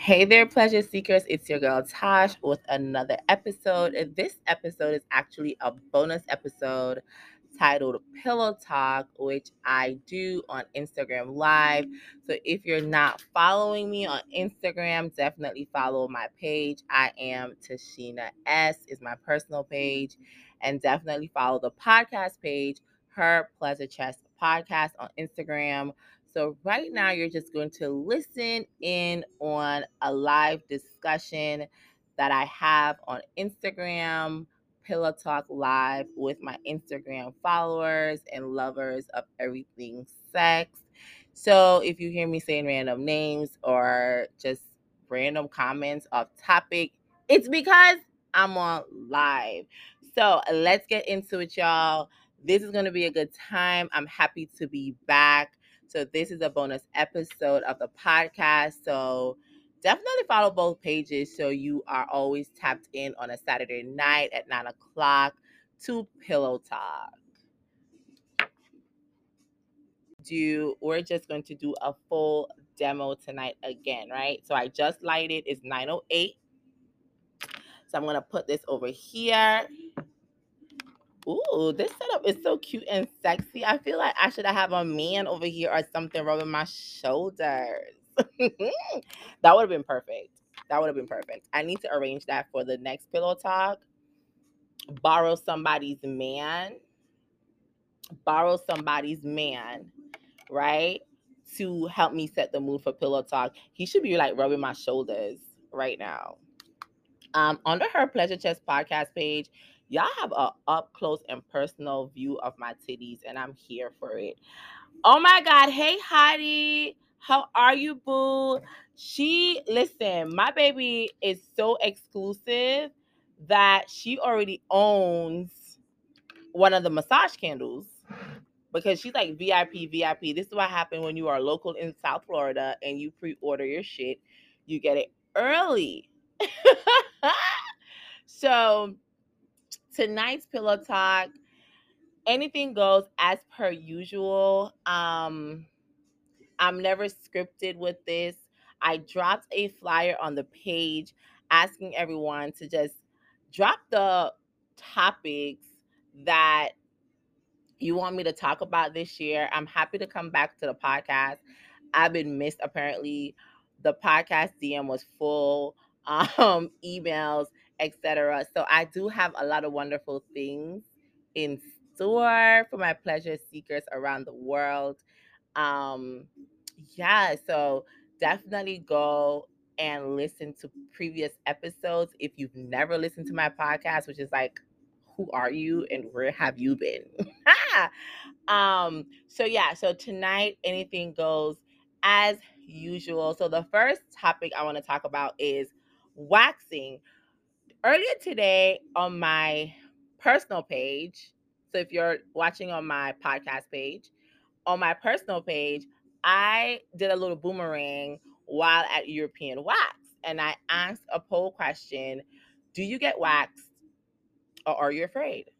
Hey there, pleasure seekers. It's your girl Tosh with another episode. This episode is actually a bonus episode titled Pillow Talk, which I do on Instagram Live. So if you're not following me on Instagram, definitely follow my page. I am Tashina S is my personal page, and definitely follow the podcast page, Her Pleasure Chest Podcast on Instagram so, right now, you're just going to listen in on a live discussion that I have on Instagram, Pillow Talk Live, with my Instagram followers and lovers of everything sex. So, if you hear me saying random names or just random comments off topic, it's because I'm on live. So, let's get into it, y'all. This is going to be a good time. I'm happy to be back. So this is a bonus episode of the podcast. So definitely follow both pages so you are always tapped in on a Saturday night at nine o'clock to Pillow Talk. Do we're just going to do a full demo tonight again, right? So I just lighted. It's 908. So I'm gonna put this over here. Ooh, this setup is so cute and sexy. I feel like I should have a man over here or something rubbing my shoulders. that would have been perfect. That would have been perfect. I need to arrange that for the next pillow talk. Borrow somebody's man. Borrow somebody's man, right? To help me set the mood for pillow talk. He should be like rubbing my shoulders right now. Um, under her Pleasure Chest podcast page, y'all have a up close and personal view of my titties, and I'm here for it. Oh my God. Hey, Heidi. How are you, boo? She, listen, my baby is so exclusive that she already owns one of the massage candles because she's like VIP, VIP. This is what happened when you are local in South Florida and you pre order your shit, you get it early. so, tonight's pillow talk anything goes as per usual. Um i'm never scripted with this. I dropped a flyer on the page asking everyone to just drop the topics that you want me to talk about this year. I'm happy to come back to the podcast. I've been missed apparently. The podcast dm was full um emails etc. So I do have a lot of wonderful things in store for my pleasure seekers around the world. Um, yeah, so definitely go and listen to previous episodes if you've never listened to my podcast, which is like, who are you and where have you been? um, so yeah, so tonight anything goes as usual. So the first topic I want to talk about is waxing earlier today on my personal page, so if you're watching on my podcast page, on my personal page, I did a little boomerang while at European Wax and I asked a poll question Do you get waxed or are you afraid?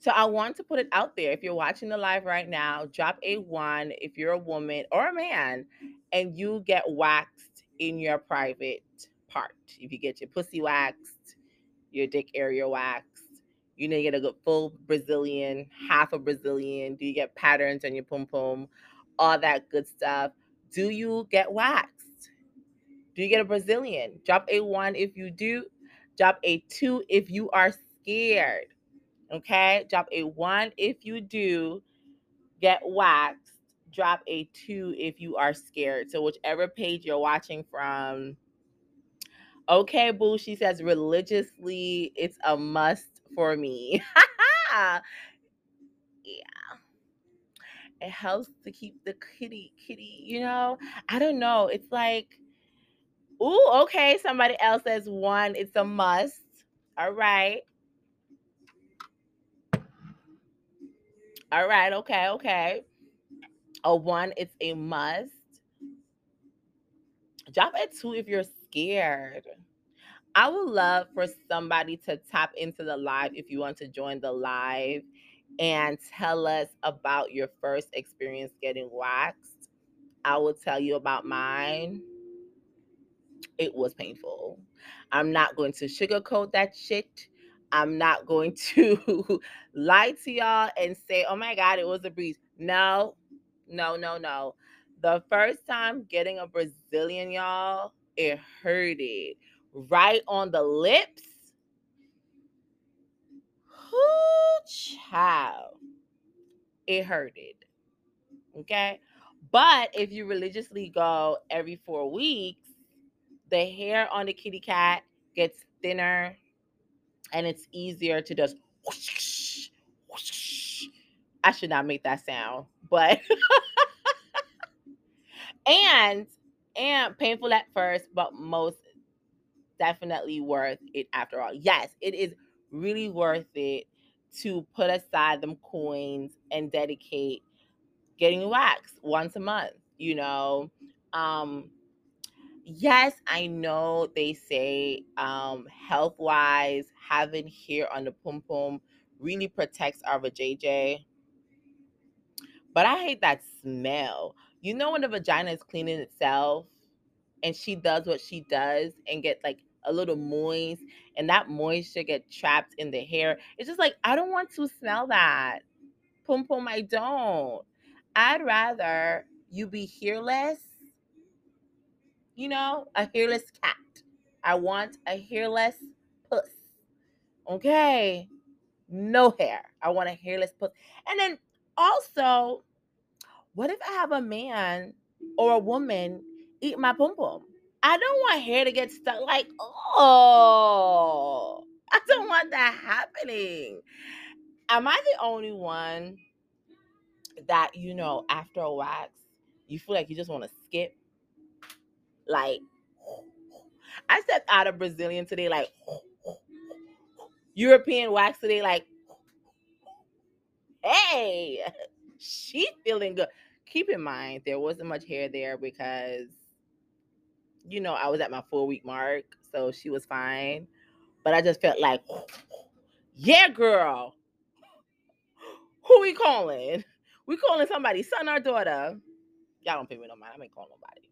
So I want to put it out there. If you're watching the live right now, drop a one if you're a woman or a man and you get waxed in your private part. If you get your pussy waxed, your dick area waxed, you know, you get a good full Brazilian, half a Brazilian. Do you get patterns on your pum pum? All that good stuff. Do you get waxed? Do you get a Brazilian? Drop a one if you do. Drop a two if you are scared. Okay. Drop a one if you do get waxed. Drop a two if you are scared. So, whichever page you're watching from, Okay, boo. She says religiously, it's a must for me. yeah. It helps to keep the kitty, kitty, you know? I don't know. It's like, ooh, okay. Somebody else says one, it's a must. All right. All right. Okay. Okay. A one, it's a must. Drop a two if you're scared. I would love for somebody to tap into the live if you want to join the live and tell us about your first experience getting waxed. I will tell you about mine. it was painful. I'm not going to sugarcoat that shit. I'm not going to lie to y'all and say, oh my God, it was a breeze. No, no, no, no. The first time getting a Brazilian, y'all, it hurted right on the lips. Whoo, child. It hurted. Okay. But if you religiously go every four weeks, the hair on the kitty cat gets thinner and it's easier to just whoosh, whoosh. I should not make that sound, but and and painful at first, but most definitely worth it after all. Yes, it is really worth it to put aside them coins and dedicate getting waxed once a month, you know. Um yes, I know they say um health wise, having hair on the pum pum really protects our vajayjay. But I hate that smell. You know when the vagina is cleaning itself and she does what she does and get like a little moist and that moisture get trapped in the hair. It's just like I don't want to smell that. Pum pum, I don't. I'd rather you be hairless you know, a hairless cat. I want a hairless puss. Okay. No hair. I want a hairless puss. And then also, what if I have a man or a woman eat my pum pum? I don't want hair to get stuck like, oh, I don't want that happening. Am I the only one that, you know, after a wax, you feel like you just want to skip? Like, I stepped out of Brazilian today, like, European wax today, like, hey, she's feeling good. Keep in mind, there wasn't much hair there because, you know, I was at my four week mark, so she was fine. But I just felt like, yeah, girl. Who we calling? We calling somebody, son or daughter. Y'all don't pay me no mind. I ain't calling nobody.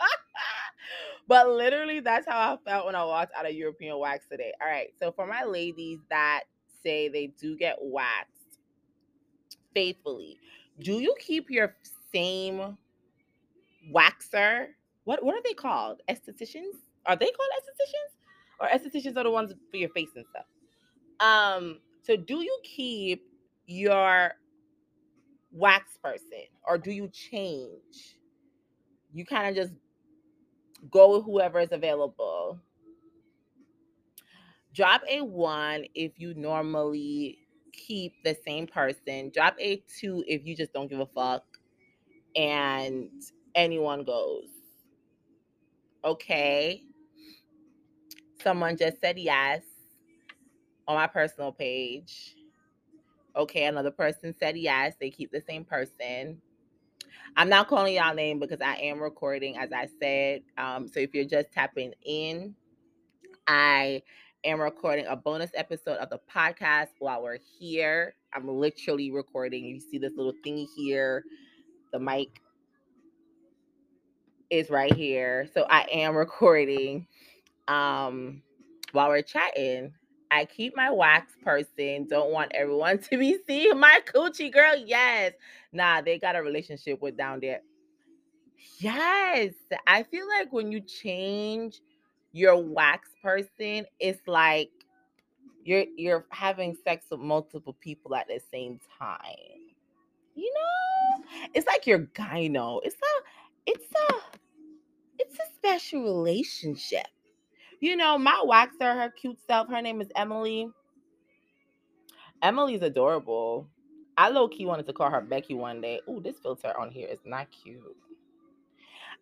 but literally, that's how I felt when I walked out of European wax today. All right. So for my ladies that say they do get waxed faithfully, do you keep your same waxer? What what are they called? Estheticians? Are they called estheticians? Or estheticians are the ones for your face and stuff. Um, so do you keep your wax person or do you change? You kind of just go with whoever is available. Drop a one if you normally keep the same person. Drop a two if you just don't give a fuck and anyone goes. Okay. Someone just said yes on my personal page. Okay, another person said yes. They keep the same person. I'm not calling y'all name because I am recording, as I said. Um, so if you're just tapping in, I am recording a bonus episode of the podcast while we're here. I'm literally recording. You see this little thingy here. The mic is right here. So I am recording um while we're chatting. I keep my wax person. Don't want everyone to be seeing my coochie girl. Yes. Nah, they got a relationship with down there. Yes. I feel like when you change your wax person, it's like you're you're having sex with multiple people at the same time. You know? It's like your gyno. It's a it's a it's a special relationship. You know, my waxer, her cute self, her name is Emily. Emily's adorable. I low key wanted to call her Becky one day. Ooh, this filter on here is not cute.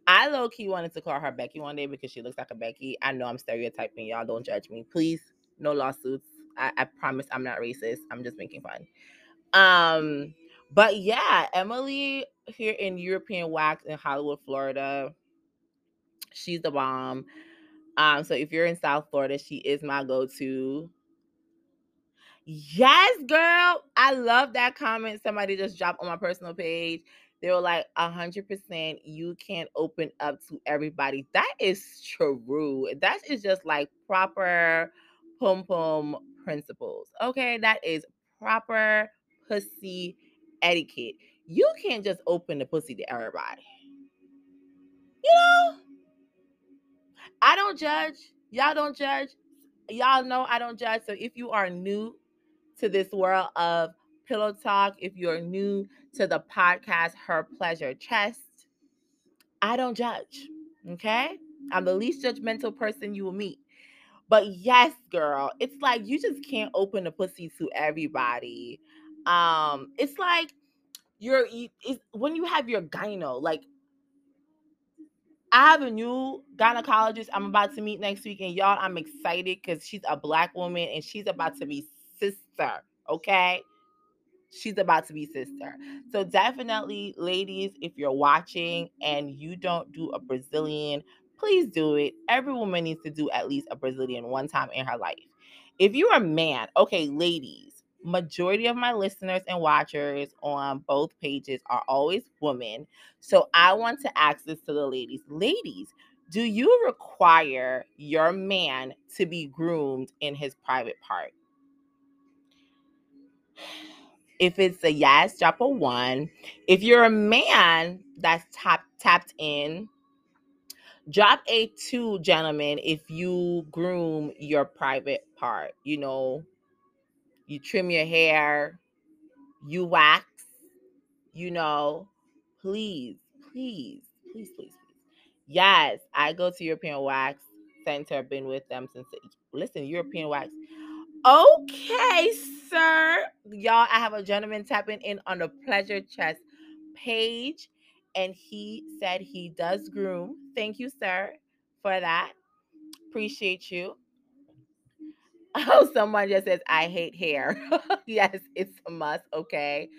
I low key wanted to call her Becky one day because she looks like a Becky. I know I'm stereotyping. Y'all don't judge me. Please, no lawsuits. I, I promise I'm not racist. I'm just making fun. Um, but yeah, Emily here in European Wax in Hollywood, Florida. She's the bomb. Um, so if you're in South Florida, she is my go-to. Yes, girl. I love that comment somebody just dropped on my personal page. They were like, a hundred percent, you can't open up to everybody. That is true. That is just like proper pum pum principles. Okay, that is proper pussy etiquette. You can't just open the pussy to everybody. You know, I don't judge. Y'all don't judge. Y'all know I don't judge. So if you are new to this world of pillow talk, if you're new to the podcast Her Pleasure Chest, I don't judge. Okay? I'm the least judgmental person you will meet. But yes, girl, it's like you just can't open the pussy to everybody. Um, it's like you're when you have your gyno, like I have a new gynecologist I'm about to meet next week, and y'all, I'm excited because she's a black woman and she's about to be sister. Okay, she's about to be sister. So definitely, ladies, if you're watching and you don't do a Brazilian, please do it. Every woman needs to do at least a Brazilian one time in her life. If you're a man, okay, ladies majority of my listeners and watchers on both pages are always women. So I want to ask this to the ladies. Ladies, do you require your man to be groomed in his private part? If it's a yes, drop a one. If you're a man that's tap, tapped in, drop a two, gentlemen, if you groom your private part. You know, you trim your hair, you wax, you know, please, please, please, please, please. Yes, I go to European Wax Center, been with them since listen, European Wax. Okay, sir. Y'all, I have a gentleman tapping in on the pleasure chest page, and he said he does groom. Thank you, sir, for that. Appreciate you. Oh, someone just says I hate hair. yes, it's a must. Okay.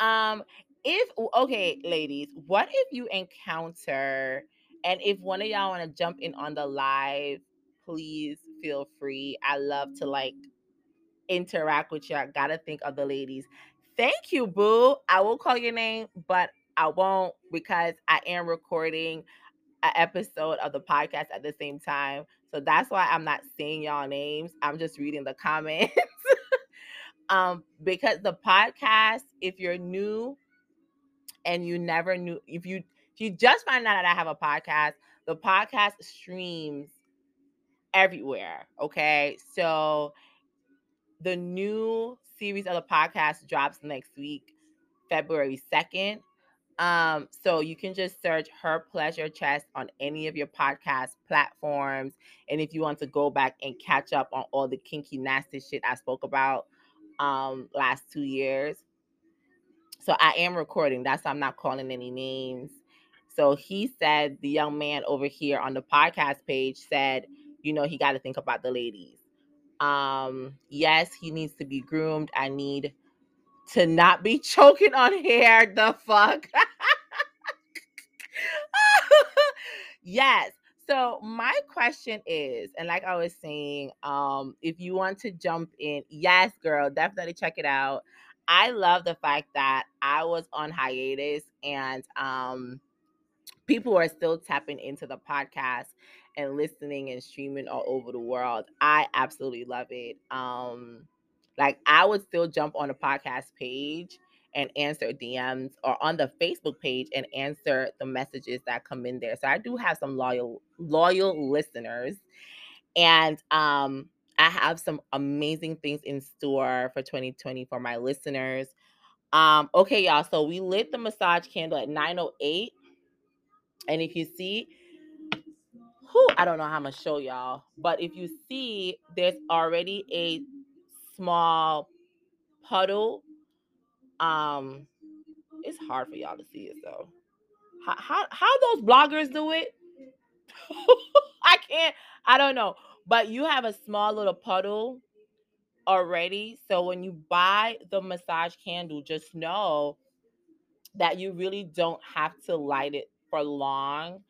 Um, if okay, ladies, what if you encounter and if one of y'all want to jump in on the live, please feel free. I love to like interact with you. I gotta think of the ladies. Thank you, Boo. I will call your name, but I won't because I am recording an episode of the podcast at the same time. So that's why I'm not saying y'all names. I'm just reading the comments. um, because the podcast, if you're new and you never knew, if you if you just find out that I have a podcast, the podcast streams everywhere. Okay. So the new series of the podcast drops next week, February 2nd. Um, so you can just search her pleasure chest on any of your podcast platforms. And if you want to go back and catch up on all the kinky nasty shit I spoke about um last two years. So I am recording. That's why I'm not calling any names. So he said the young man over here on the podcast page said, you know, he got to think about the ladies. Um, yes, he needs to be groomed. I need to not be choking on hair. The fuck? yes. So my question is, and like I was saying, um, if you want to jump in, yes, girl, definitely check it out. I love the fact that I was on hiatus and um people are still tapping into the podcast and listening and streaming all over the world. I absolutely love it. Um like I would still jump on a podcast page and answer DMs or on the Facebook page and answer the messages that come in there. So I do have some loyal loyal listeners and um I have some amazing things in store for 2020 for my listeners. Um okay y'all, so we lit the massage candle at 908 and if you see I don't know how I'm gonna show y'all, but if you see there's already a small puddle. Um, it's hard for y'all to see it though. How how, how those bloggers do it? I can't. I don't know. But you have a small little puddle already. So when you buy the massage candle, just know that you really don't have to light it for long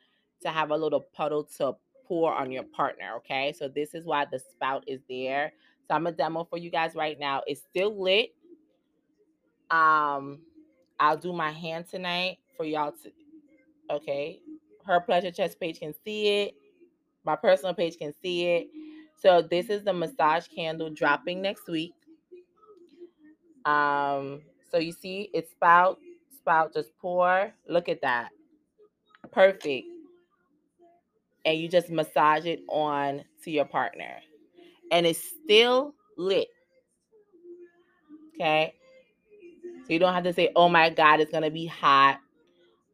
to have a little puddle to pour on your partner. Okay. So this is why the spout is there. So I'm a demo for you guys right now. It's still lit. Um, I'll do my hand tonight for y'all to okay. Her pleasure chest page can see it. My personal page can see it. So this is the massage candle dropping next week. Um, so you see it spout, spout, just pour. Look at that. Perfect. And you just massage it on to your partner. And it's still lit. Okay. So you don't have to say, oh my God, it's gonna be hot.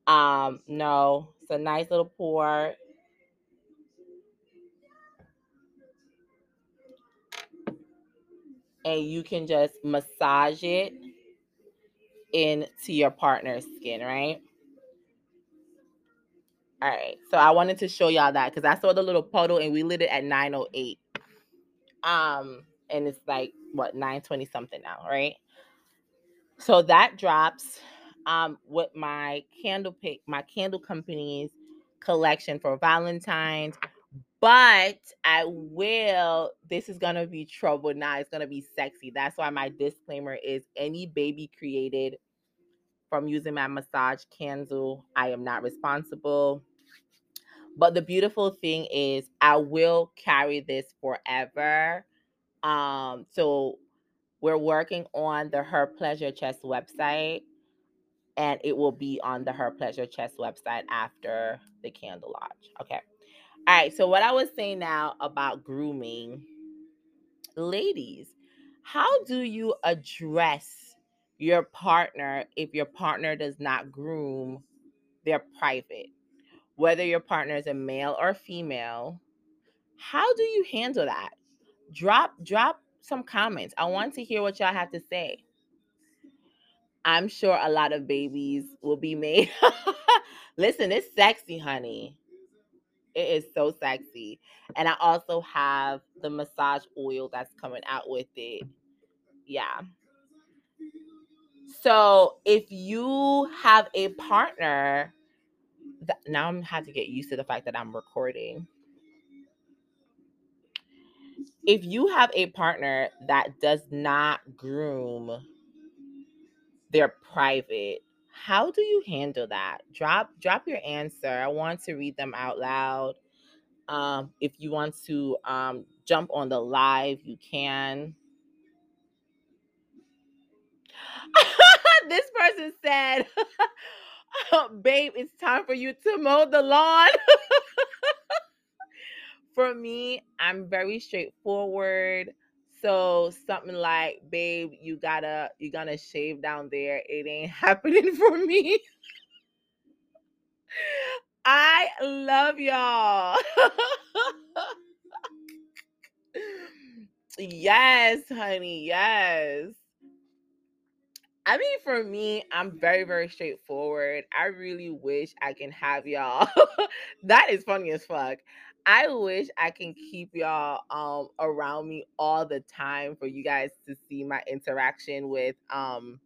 Um, no, it's a nice little pour. And you can just massage it into your partner's skin, right? All right. So I wanted to show y'all that because I saw the little puddle and we lit it at 908. Um, and it's like what 920 something now, right? So that drops um with my candle pick, my candle company's collection for Valentine's. But I will, this is gonna be trouble now. It's gonna be sexy. That's why my disclaimer is any baby created from using my massage candle, I am not responsible. But the beautiful thing is I will carry this forever. Um, so we're working on the Her Pleasure Chest website, and it will be on the Her Pleasure Chest website after the candle Lodge. Okay. All right. So what I was saying now about grooming, ladies, how do you address your partner if your partner does not groom their private? Whether your partner is a male or female how do you handle that? Drop drop some comments. I want to hear what y'all have to say. I'm sure a lot of babies will be made listen it's sexy honey. It is so sexy. And i also have the massage oil that's coming out with it. Yeah. So if you have a partner that, now I'm have to get used to the fact that I'm recording. If you have a partner that does not groom their private, how do you handle that? Drop drop your answer. I want to read them out loud. Um, if you want to um, jump on the live, you can. this person said babe, it's time for you to mow the lawn. for me, I'm very straightforward. So something like, babe, you gotta you gotta shave down there. It ain't happening for me. I love y'all. yes, honey. Yes. I mean, for me, I'm very, very straightforward. I really wish I can have y'all. that is funny as fuck. I wish I can keep y'all um around me all the time for you guys to see my interaction with um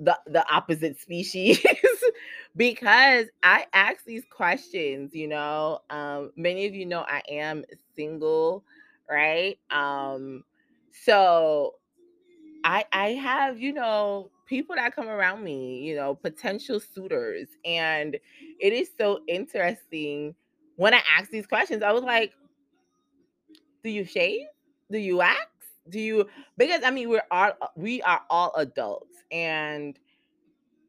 the the opposite species because I ask these questions, you know. Um many of you know I am single, right? Um so I I have, you know, people that come around me, you know, potential suitors. And it is so interesting when I ask these questions. I was like, do you shave? Do you wax? Do you because I mean we're all uh, we are all adults and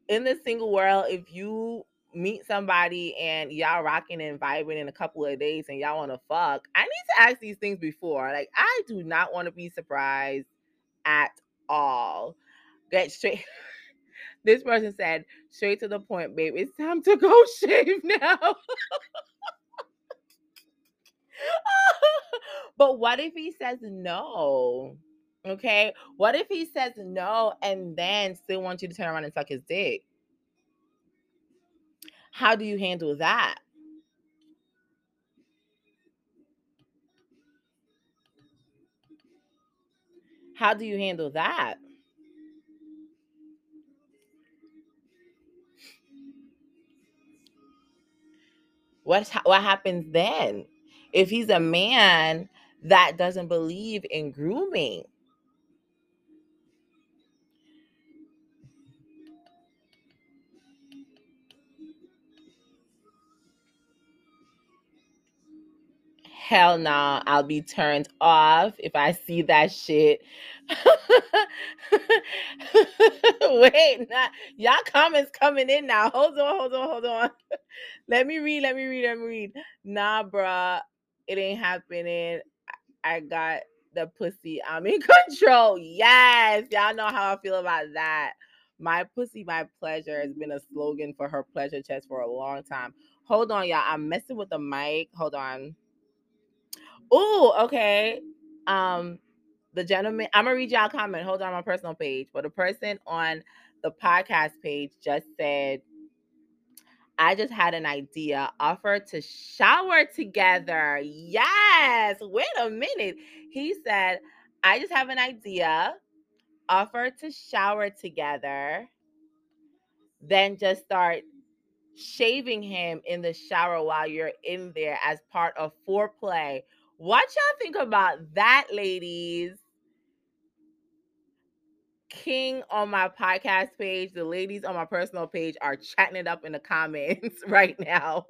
in the single world, if you meet somebody and y'all rocking and vibing in a couple of days and y'all want to fuck, I need to ask these things before. Like I do not want to be surprised at all. Get straight. This person said, straight to the point, babe. It's time to go shave now. but what if he says no? Okay. What if he says no and then still wants you to turn around and suck his dick? How do you handle that? How do you handle that? What's what happens then? If he's a man that doesn't believe in grooming. Hell no, nah, I'll be turned off if I see that shit. Wait, nah, y'all comments coming in now. Hold on, hold on, hold on. let me read, let me read, let me read. Nah, bruh, it ain't happening. I got the pussy. I'm in control. Yes, y'all know how I feel about that. My pussy, my pleasure has been a slogan for her pleasure chest for a long time. Hold on, y'all. I'm messing with the mic. Hold on. Oh, okay. Um, the gentleman, I'm gonna read y'all comment. Hold on my personal page. But the person on the podcast page just said, I just had an idea. Offer to shower together. Yes. Wait a minute. He said, I just have an idea. Offer to shower together. Then just start shaving him in the shower while you're in there as part of foreplay. What y'all think about that, ladies? King on my podcast page, the ladies on my personal page are chatting it up in the comments right now.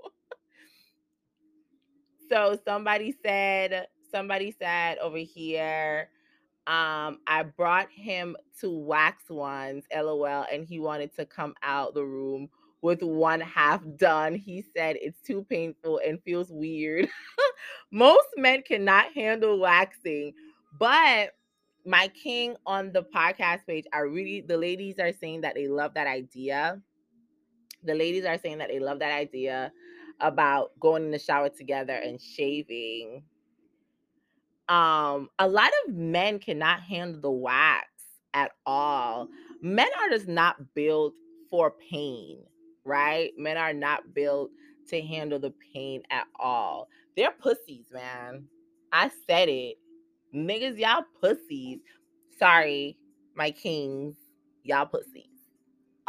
so somebody said, somebody said over here, um, I brought him to wax ones, lol, and he wanted to come out the room with one half done. He said it's too painful and feels weird. Most men cannot handle waxing, but my king on the podcast page, I really the ladies are saying that they love that idea. The ladies are saying that they love that idea about going in the shower together and shaving. Um, a lot of men cannot handle the wax at all. Men are just not built for pain, right? Men are not built to handle the pain at all. They're pussies, man. I said it. Niggas, y'all pussies. Sorry, my kings. Y'all pussies.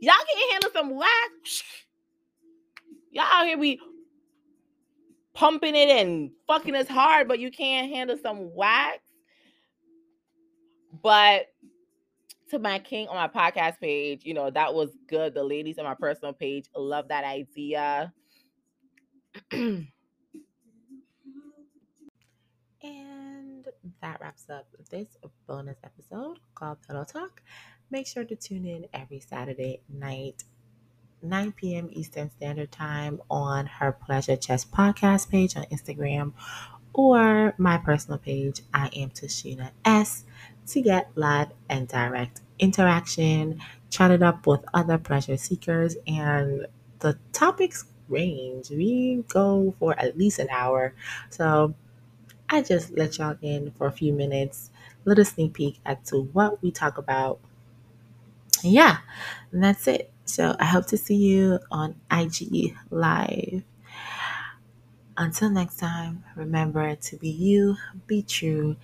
y'all can't handle some wax. Y'all out here be pumping it and fucking us hard, but you can't handle some wax. But to my king on my podcast page, you know, that was good. The ladies on my personal page love that idea. And that wraps up this bonus episode called Pillow Talk. Make sure to tune in every Saturday night, 9 p.m. Eastern Standard Time on her Pleasure Chest podcast page on Instagram or my personal page, I am Tashina S, to get live and direct interaction, chat it up with other pleasure seekers, and the topics range. We go for at least an hour. So I just let y'all in for a few minutes, little sneak peek as to what we talk about. Yeah, and that's it. So I hope to see you on IG Live. Until next time, remember to be you, be true,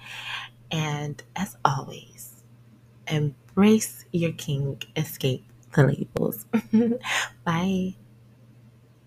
and as always, embrace your king, escape the labels. Bye.